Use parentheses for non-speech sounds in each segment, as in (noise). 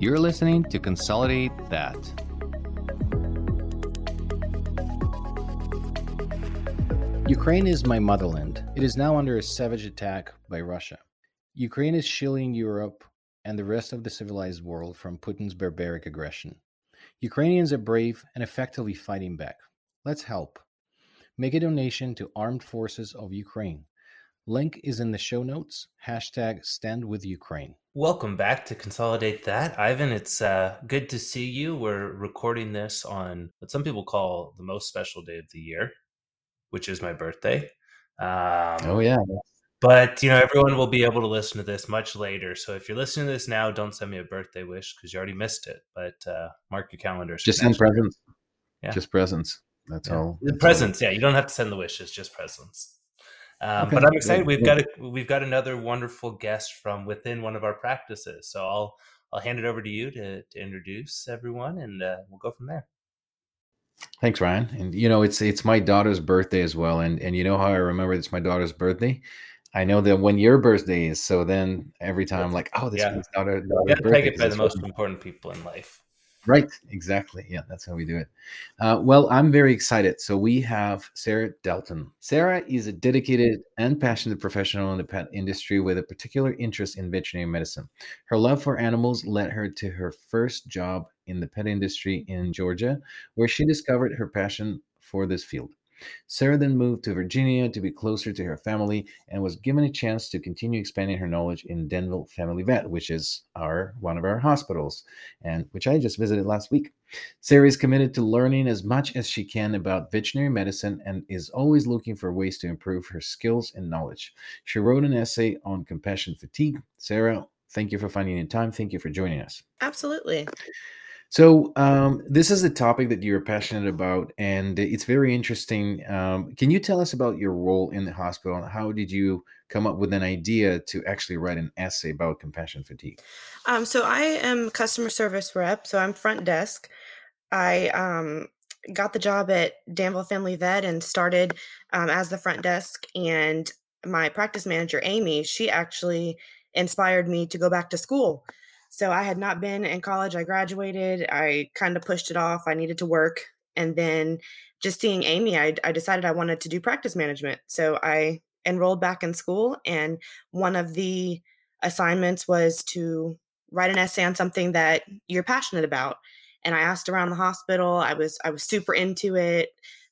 You're listening to Consolidate That. Ukraine is my motherland. It is now under a savage attack by Russia. Ukraine is shielding Europe and the rest of the civilized world from Putin's barbaric aggression. Ukrainians are brave and effectively fighting back. Let's help. Make a donation to Armed Forces of Ukraine. Link is in the show notes. Hashtag stand with Ukraine. Welcome back to Consolidate That. Ivan, it's uh, good to see you. We're recording this on what some people call the most special day of the year, which is my birthday. Um, oh, yeah. But, you know, everyone will be able to listen to this much later. So if you're listening to this now, don't send me a birthday wish because you already missed it. But uh, mark your calendars. Just send presents. Yeah. Just presents. That's yeah. all. That's presents. All. Yeah. You don't have to send the wishes, just presents. Um, okay. But I'm excited. We've got a, we've got another wonderful guest from within one of our practices. So I'll I'll hand it over to you to, to introduce everyone, and uh, we'll go from there. Thanks, Ryan. And you know, it's it's my daughter's birthday as well, and and you know how I remember it's my daughter's birthday. I know that when your birthday is, so then every time I'm like, oh, this yeah. is daughter. daughter's yeah, birthday. Take it by the most important people in life. Right, exactly. Yeah, that's how we do it. Uh, well, I'm very excited. So we have Sarah Dalton. Sarah is a dedicated and passionate professional in the pet industry with a particular interest in veterinary medicine. Her love for animals led her to her first job in the pet industry in Georgia, where she discovered her passion for this field. Sarah then moved to Virginia to be closer to her family and was given a chance to continue expanding her knowledge in Danville Family Vet, which is our one of our hospitals, and which I just visited last week. Sarah is committed to learning as much as she can about veterinary medicine and is always looking for ways to improve her skills and knowledge. She wrote an essay on compassion fatigue. Sarah, thank you for finding the time. Thank you for joining us. Absolutely. So um, this is a topic that you're passionate about, and it's very interesting. Um, can you tell us about your role in the hospital and how did you come up with an idea to actually write an essay about compassion fatigue? Um, so I am customer service rep, so I'm front desk. I um, got the job at Danville Family Vet and started um, as the front desk. And my practice manager, Amy, she actually inspired me to go back to school. So I had not been in college. I graduated. I kind of pushed it off. I needed to work. And then just seeing Amy, I, I decided I wanted to do practice management. So I enrolled back in school. And one of the assignments was to write an essay on something that you're passionate about. And I asked around the hospital. I was I was super into it,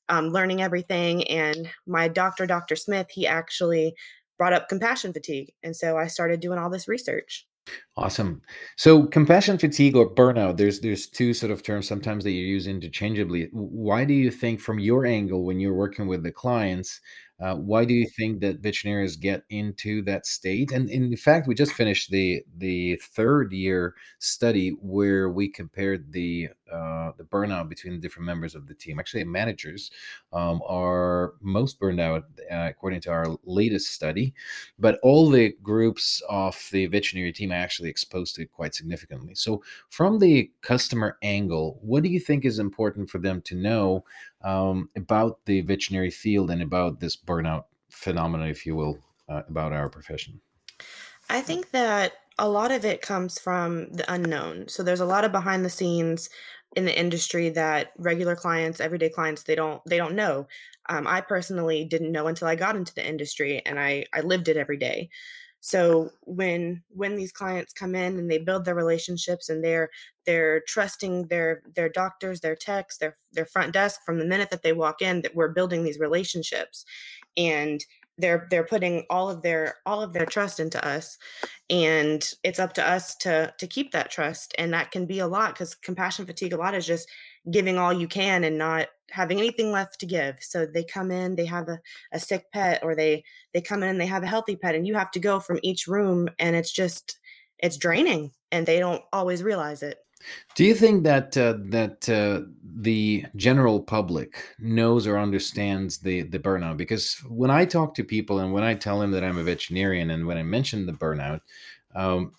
um, learning everything. And my doctor, Dr. Smith, he actually brought up compassion fatigue. And so I started doing all this research. Awesome. So compassion fatigue or burnout, there's there's two sort of terms sometimes that you use interchangeably. Why do you think from your angle when you're working with the clients uh, why do you think that veterinarians get into that state? And in fact, we just finished the the third year study where we compared the uh, the burnout between the different members of the team. Actually, managers um, are most burned out uh, according to our latest study, but all the groups of the veterinary team are actually exposed to it quite significantly. So, from the customer angle, what do you think is important for them to know um, about the veterinary field and about this burnout phenomenon, if you will, uh, about our profession? I think that a lot of it comes from the unknown. So there's a lot of behind the scenes in the industry that regular clients, everyday clients, they don't they don't know. Um, I personally didn't know until I got into the industry, and I I lived it every day. So when when these clients come in and they build their relationships and they're they're trusting their their doctors, their techs, their their front desk from the minute that they walk in that we're building these relationships and they're they're putting all of their all of their trust into us and it's up to us to to keep that trust and that can be a lot because compassion fatigue a lot is just giving all you can and not having anything left to give so they come in they have a, a sick pet or they they come in and they have a healthy pet and you have to go from each room and it's just it's draining and they don't always realize it do you think that uh, that uh, the general public knows or understands the the burnout? Because when I talk to people and when I tell them that I'm a veterinarian and when I mention the burnout, um,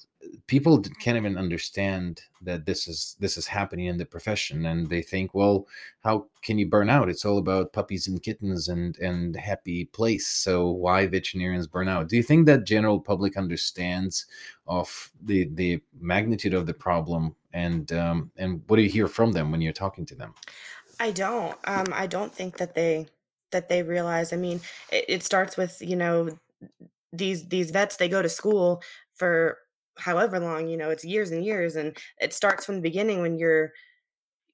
people can't even understand that this is this is happening in the profession and they think well how can you burn out? It's all about puppies and kittens and and happy place so why veterinarians burn out? Do you think that general public understands of the the magnitude of the problem and um, and what do you hear from them when you're talking to them? I don't um, i don't think that they that they realize i mean it, it starts with you know these these vets they go to school for however long, you know, it's years and years. And it starts from the beginning when you're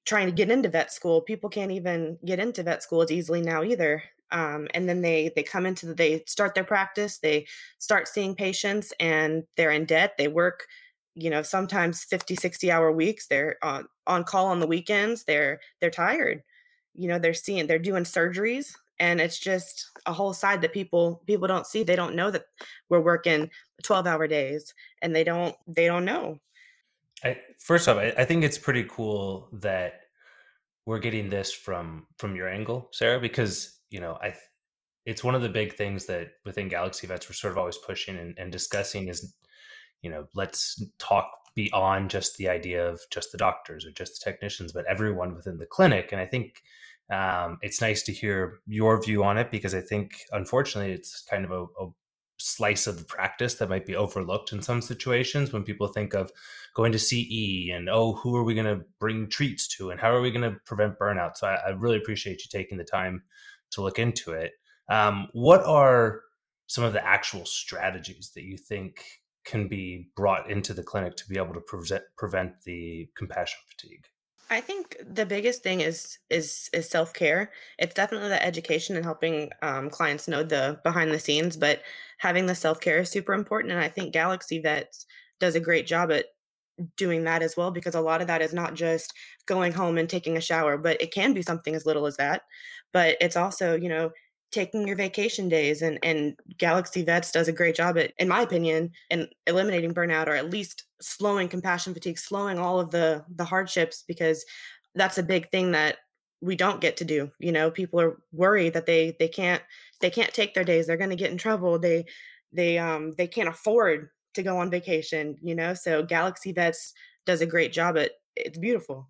trying to get into vet school. People can't even get into vet school as easily now either. Um, and then they they come into the, they start their practice, they start seeing patients, and they're in debt. They work, you know, sometimes 50, 60 hour weeks. They're on, on call on the weekends. They're they're tired. You know, they're seeing they're doing surgeries and it's just a whole side that people people don't see they don't know that we're working 12 hour days and they don't they don't know. I, first off I, I think it's pretty cool that we're getting this from from your angle sarah because you know i it's one of the big things that within galaxy vets we're sort of always pushing and, and discussing is you know let's talk beyond just the idea of just the doctors or just the technicians but everyone within the clinic and i think um, it's nice to hear your view on it because I think, unfortunately, it's kind of a, a slice of the practice that might be overlooked in some situations when people think of going to CE and oh, who are we going to bring treats to and how are we going to prevent burnout? So I, I, really appreciate you taking the time to look into it. Um, what are some of the actual strategies that you think can be brought into the clinic to be able to prevent prevent the compassion fatigue? I think the biggest thing is is is self care. It's definitely the education and helping um, clients know the behind the scenes, but having the self care is super important. And I think Galaxy Vets does a great job at doing that as well because a lot of that is not just going home and taking a shower, but it can be something as little as that. But it's also you know taking your vacation days and and Galaxy Vets does a great job at in my opinion in eliminating burnout or at least slowing compassion fatigue slowing all of the the hardships because that's a big thing that we don't get to do you know? People are worried that they they can't they can't take their days they're going to get in trouble they they um they can't afford to go on vacation you know? So Galaxy Vets does a great job at it's beautiful.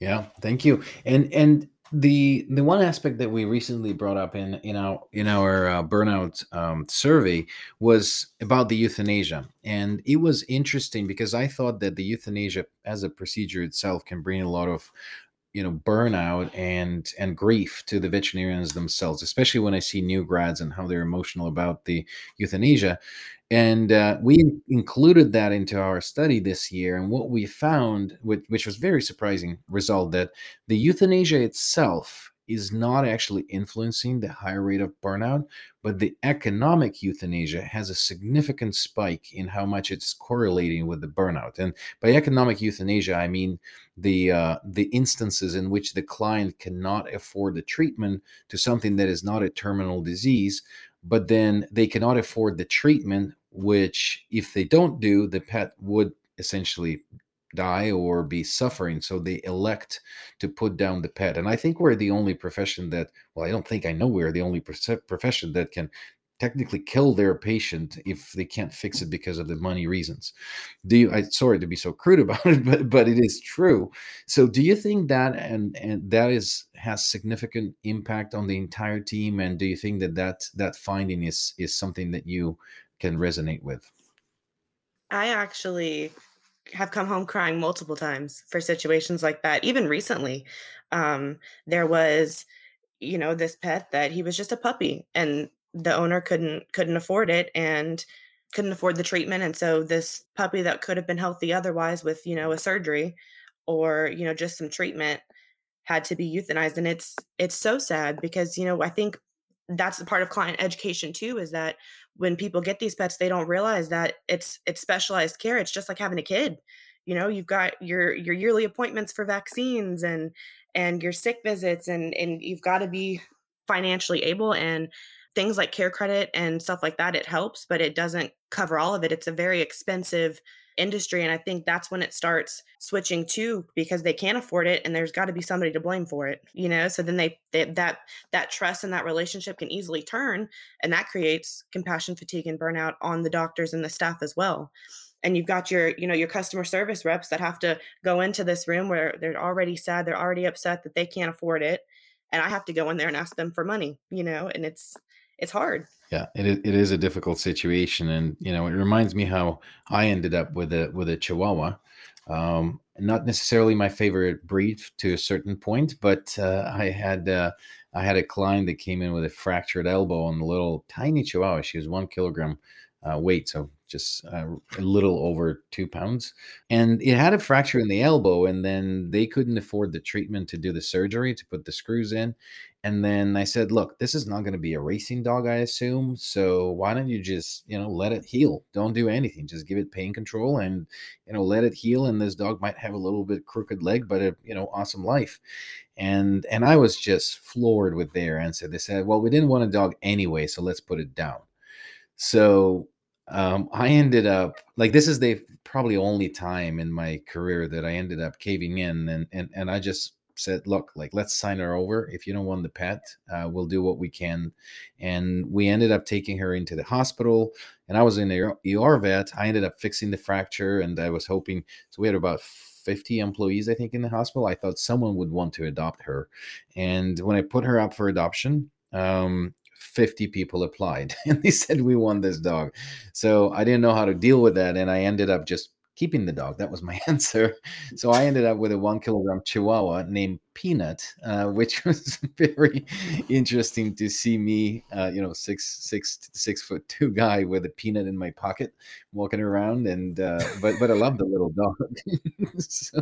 Yeah thank you. And and the the one aspect that we recently brought up in in our in our uh, burnout um, survey was about the euthanasia. And it was interesting because i thought that the euthanasia as a procedure itself can bring a lot of you know burnout and and grief to the veterinarians themselves especially when i see new grads and how they're emotional about the euthanasia. And uh, we included that into our study this year and what we found which, which was very surprising result that the euthanasia itself is not actually influencing the higher rate of burnout, but the economic euthanasia has a significant spike in how much it's correlating with the burnout. And by economic euthanasia, I mean the uh, the instances in which the client cannot afford the treatment to something that is not a terminal disease, but then they cannot afford the treatment, which if they don't do, the pet would essentially die or be suffering. So they elect to put down the pet. And I think we're the only profession that, well, I don't think I know we're the only profession that can technically kill their patient if they can't fix it because of the money reasons. Do you I sorry to be so crude (laughs) about it, but but it is true. So do you think that and and that is has significant impact on the entire team and do you think that that that finding is is something that you can resonate with? I actually have come home crying multiple times for situations like that. Even recently, um, there was, you know, this pet that he was just a puppy, and the owner couldn't couldn't afford it and couldn't afford the treatment, and so this puppy that could have been healthy otherwise with you know a surgery or you know just some treatment had to be euthanized, and it's it's so sad because you know I think that's the part of client education too is that when people get these pets they don't realize that it's it's specialized care. It's just like having a kid. You know you've got your your yearly appointments for vaccines and and your sick visits and and you've got to be financially able and things like care credit and stuff like that it helps but it doesn't cover all of it. It's a very expensive industry and i think that's when it starts switching to because they can't afford it and there's got to be somebody to blame for it you know? So then they, they that that trust and that relationship can easily turn and that creates compassion fatigue and burnout on the doctors and the staff as well. And you've got your you know your customer service reps that have to go into this room where they're already sad they're already upset that they can't afford it and i have to go in there and ask them for money you know? And it's it's hard yeah it is, it is a difficult situation and you know it reminds me how i ended up with a with a chihuahua um, not necessarily my favorite breed to a certain point but uh, i had uh, i had a client that came in with a fractured elbow and a little tiny chihuahua she was one kilogram uh, weight so just uh, a little over two pounds. And it had a fracture in the elbow, and then they couldn't afford the treatment to do the surgery to put the screws in. And then I said, Look, this is not going to be a racing dog, I assume. So why don't you just, you know, let it heal? Don't do anything. Just give it pain control and, you know, let it heal. And this dog might have a little bit crooked leg, but a, you know, awesome life. And and I was just floored with their answer. They said, Well, we didn't want a dog anyway, so let's put it down. So um, I ended up like this is the probably only time in my career that I ended up caving in, and and and I just said, look, like let's sign her over. If you don't want the pet, uh, we'll do what we can. And we ended up taking her into the hospital. And I was in the ER vet. I ended up fixing the fracture, and I was hoping. So we had about 50 employees, I think, in the hospital. I thought someone would want to adopt her. And when I put her up for adoption, um, 50 people applied (laughs) and they said we want this dog so i didn't know how to deal with that and i ended up just keeping the dog. That was my (laughs) answer. So I ended up with a one kilogram Chihuahua named Peanut, uh, (laughs) which was very interesting to see me, uh, you know, six six six foot two guy with a peanut in my pocket, walking around. And uh, but but I love the little dog. (laughs) so,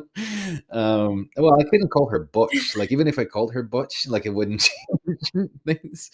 um, well, I couldn't call her Butch. Like even if I called her Butch, like it wouldn't (laughs) change things.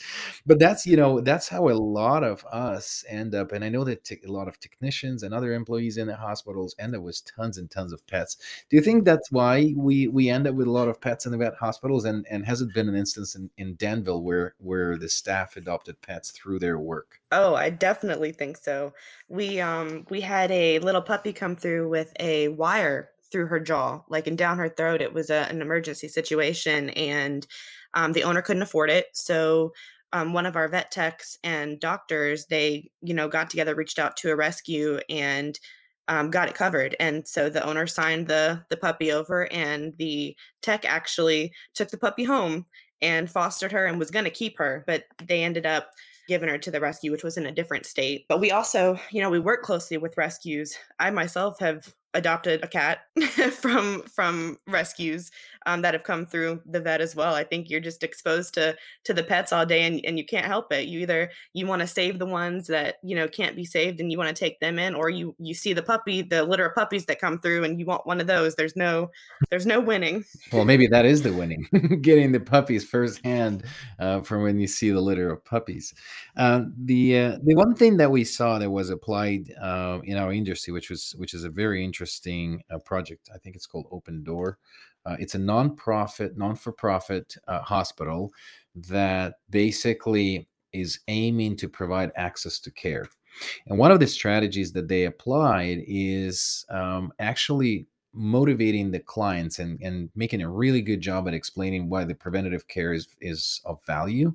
But that's you know that's how a lot of us end up. And I know that t- a lot of technicians and other employees in the hospitals end up with tons and tons of pets. Do you think that's why we we end up with a lot of pets the vet hospitals? And and has it been an instance in, in Danville where where the staff adopted pets through their work? Oh, I definitely think so. We um we had a little puppy come through with a wire through her jaw, like and down her throat. It was a, an emergency situation, and um, the owner couldn't afford it. So um, one of our vet techs and doctors, they you know got together, reached out to a rescue, and um, got it covered. And so the owner signed the the puppy over, and the tech actually took the puppy home and fostered her and was going to keep her, but they ended up giving her to the rescue, which was in a different state. But we also, you know, we work closely with rescues. I myself have adopted a cat (laughs) from from rescues um, that have come through the vet as well. I think you're just exposed to to the pets all day, and, and you can't help it. You either you want to save the ones that you know can't be saved, and you want to take them in, or you you see the puppy, the litter of puppies that come through, and you want one of those. There's no there's no winning. Well, maybe that is the winning, (laughs) getting the puppies firsthand uh, from when you see the litter of puppies. Uh, the uh, the one thing that we saw that was applied uh, in our industry, which was which is a very interesting uh, project. I think it's called Open Door. Uh, it's a non-profit, non-for-profit uh, hospital that basically is aiming to provide access to care. And one of the strategies that they applied is um, actually motivating the clients and, and making a really good job at explaining why the preventative care is, is of value.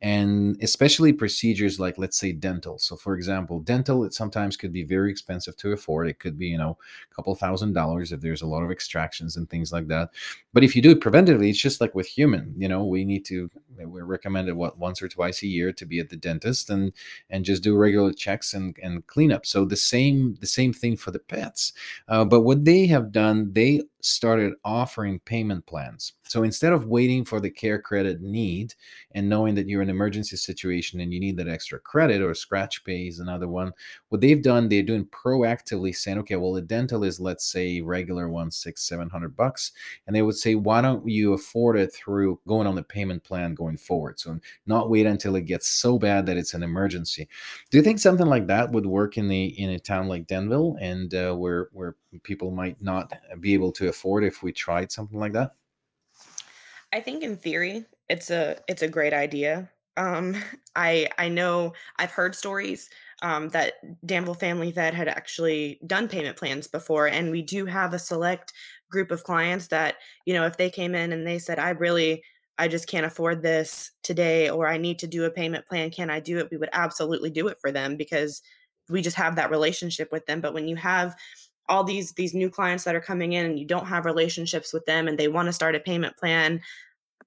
And especially procedures like let's say dental. So for example dental it sometimes could be very expensive to afford. It could be you know a couple thousand dollars if there's a lot of extractions and things like that. But if you do it preventively it's just like with human you know we need to we're recommended what once or twice a year to be at the dentist and and just do regular checks and and cleanup. So the same the same thing for the pets. Uh, but what they have done, they started offering payment plans. So instead of waiting for the care credit need and knowing that you're in an emergency situation and you need that extra credit or scratch pay is another one, what they've done, they're doing proactively saying, okay, well, the dental is, let's say, regular one, six, seven hundred bucks. And they would say, why don't you afford it through going on the payment plan going forward? So not wait until it gets so bad that it's an emergency. Do you think something like that would work in the in a town like Danville and uh, where where people might not be able to afford if we tried something like that? I think in theory, it's a it's a great idea. Um, (laughs) I I know I've heard stories um, that Danville Family Vet had actually done payment plans before, and we do have a select group of clients that you know if they came in and they said, "I really I just can't afford this today," or "I need to do a payment plan. Can I do it?" We would absolutely do it for them because we just have that relationship with them but when you have all these these new clients that are coming in and you don't have relationships with them and they want to start a payment plan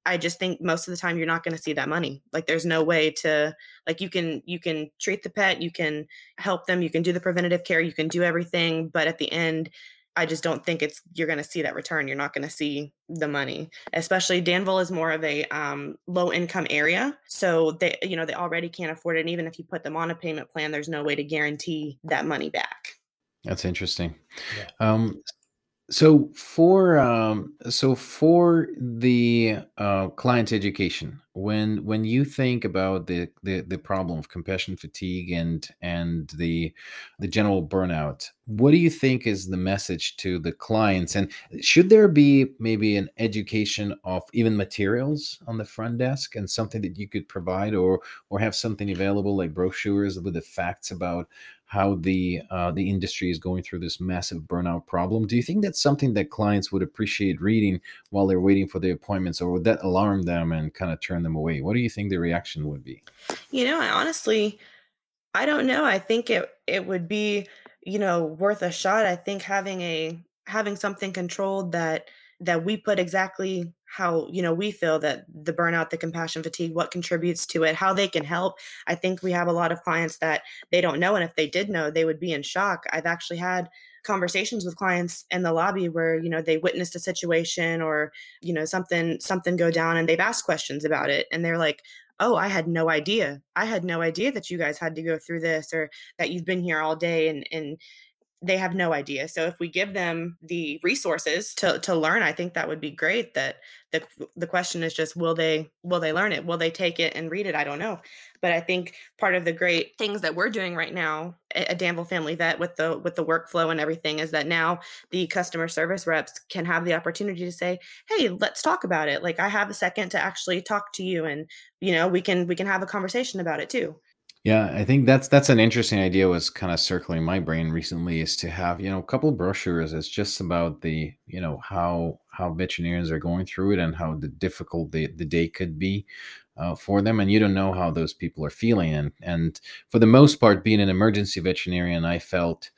I just think most of the time you're not going to see that money. Like there's no way to like you can you can treat the pet, you can help them, you can do the preventative care, you can do everything, but at the end I just don't think it's you're going to see that return. You're not going to see the money. Especially Danville is more of a um, low income area, so they you know they already can't afford it. And even if you put them on a payment plan, there's no way to guarantee that money back. That's interesting. Yeah. Um, so for um, so for the uh, client education, when when you think about the, the the problem of compassion fatigue and and the the general burnout, what do you think is the message to the clients? And should there be maybe an education of even materials on the front desk and something that you could provide, or or have something available like brochures with the facts about how the uh, the industry is going through this massive burnout problem. Do you think that's something that clients would appreciate reading while they're waiting for the appointments, or would that alarm them and kind of turn them away? What do you think the reaction would be? You know, I honestly, I don't know. I think it it would be you know worth a shot. I think having a having something controlled that that we put exactly how you know we feel that the burnout the compassion fatigue what contributes to it how they can help. I think we have a lot of clients that they don't know and if they did know they would be in shock. I've actually had conversations with clients in the lobby where you know they witnessed a situation or you know something something go down and they've asked questions about it and they're like oh i had no idea. I had no idea that you guys had to go through this or that you've been here all day and and they have no idea. So if we give them the resources to to learn, I think that would be great. That the the question is just will they will they learn it? Will they take it and read it? I don't know. But I think part of the great things that we're doing right now at Danville Family Vet with the with the workflow and everything is that now the customer service reps can have the opportunity to say, "Hey, let's talk about it. Like I have a second to actually talk to you and you know, we can we can have a conversation about it too." Yeah, I think that's that's an interesting idea was kind of circling my brain recently is to have, you know, a couple brochures It's just about the, you know, how how veterinarians are going through it and how the difficult the, the day could be uh, for them and you don't know how those people are feeling and and for the most part being an emergency veterinarian I felt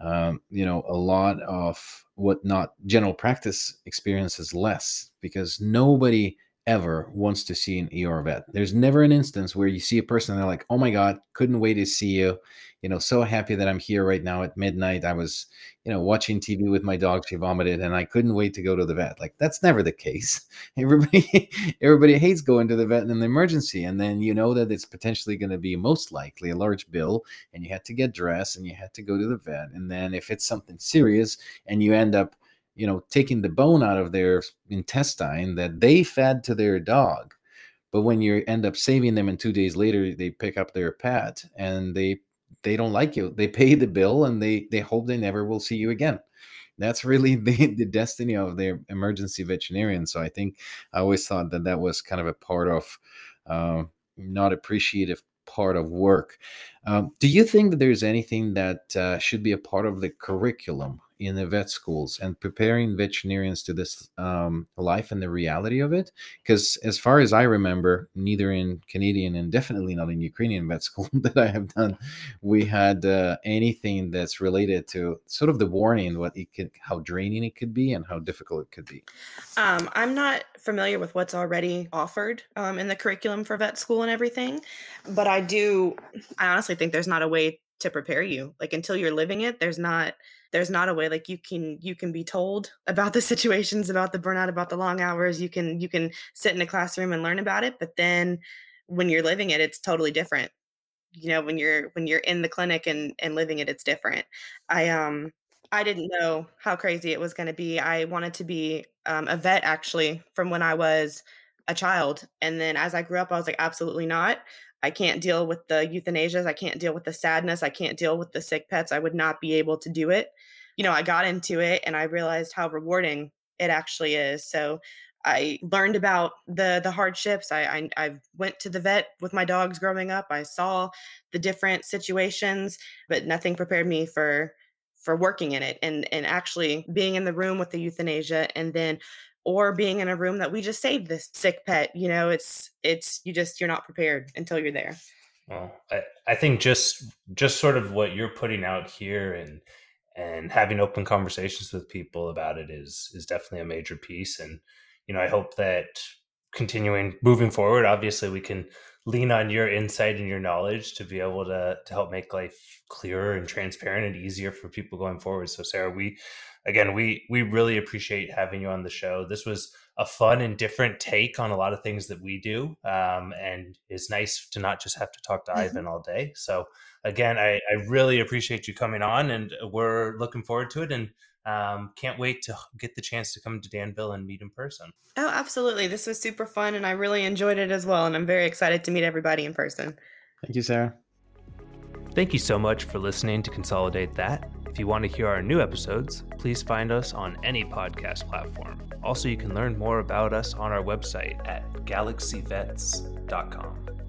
um, you know a lot of what not general practice experiences less because nobody ever wants to see an ER vet. There's never an instance where you see a person and they're like, "Oh my god, couldn't wait to see you." You know, so happy that I'm here right now at midnight. I was, you know, watching TV with my dog. She vomited, and I couldn't wait to go to the vet. Like that's never the case. (laughs) Everybody, everybody hates going to the vet in the emergency, and then you know that it's potentially going to be most likely a large bill, and you had to get dressed and you had to go to the vet. And then if it's something serious and you end up you know, taking the bone out of their intestine that they fed to their dog. But when you end up saving them and two days later they pick up their pet and they they don't like you. They pay the bill and they they hope they never will see you again. That's really (laughs) the, the destiny of their emergency veterinarian. So I think I always thought that that was kind of a part of uh, not appreciative part of work. Um, do you think that there's anything that uh, should be a part of the curriculum in the vet schools and preparing veterinarians to this um, life and the reality of it. Because as far as I remember, neither in Canadian and definitely not in Ukrainian vet (laughs) school that I have done, we had uh, anything that's related to sort of the warning, what it could, how draining it could be, and how difficult it could be. Um, I'm not familiar with what's already offered um, in the curriculum for vet school and everything, but I do. I honestly think there's not a way to prepare you. Like until you're living it, there's not there's not a way like you can you can be told about the (laughs) situations about the burnout about the long hours. You can you can sit in a classroom and learn about it but then when you're living it it's totally different. You know when you're when you're in the clinic and and living it it's different. I um i didn't know how crazy it was going to be. I wanted to be um, a vet actually from when i was a child and then as i grew up i was like absolutely not I can't deal with the euthanasias. I can't deal with the sadness. I can't deal with the sick pets. I would not be able to do it. You know, I got into it and I realized how rewarding it actually is. So I learned about the the hardships. I, I, I went to the vet with my dogs growing up. I saw the different situations, but nothing prepared me for for working in it and and actually being in the room with the euthanasia and then or being in a room that we just saved this sick pet you know it's it's you just you're not prepared until you're there Well, I, I think just just sort of what you're putting out here and and having open conversations with people about it is is definitely a major piece. And you know, I hope that continuing moving forward, obviously we can lean on your insight and your knowledge to be able to to help make life clearer and transparent and easier for people going forward. So Sarah, we again we we really appreciate having you on the show. This was a fun and different take on a lot of things that we do, um, and it's nice to not just have to talk to mm-hmm. Ivan all day. So again, I, I really appreciate you coming on, and we're looking forward to it. And um, can't wait to get the chance to come to Danville and meet in person. Oh, absolutely. This was super fun and I really enjoyed it as well. And I'm very excited to meet everybody in person. Thank you, Sarah. Thank you so much for listening to Consolidate That. If you want to hear our new episodes, please find us on any podcast platform. Also, you can learn more about us on our website at galaxyvets.com.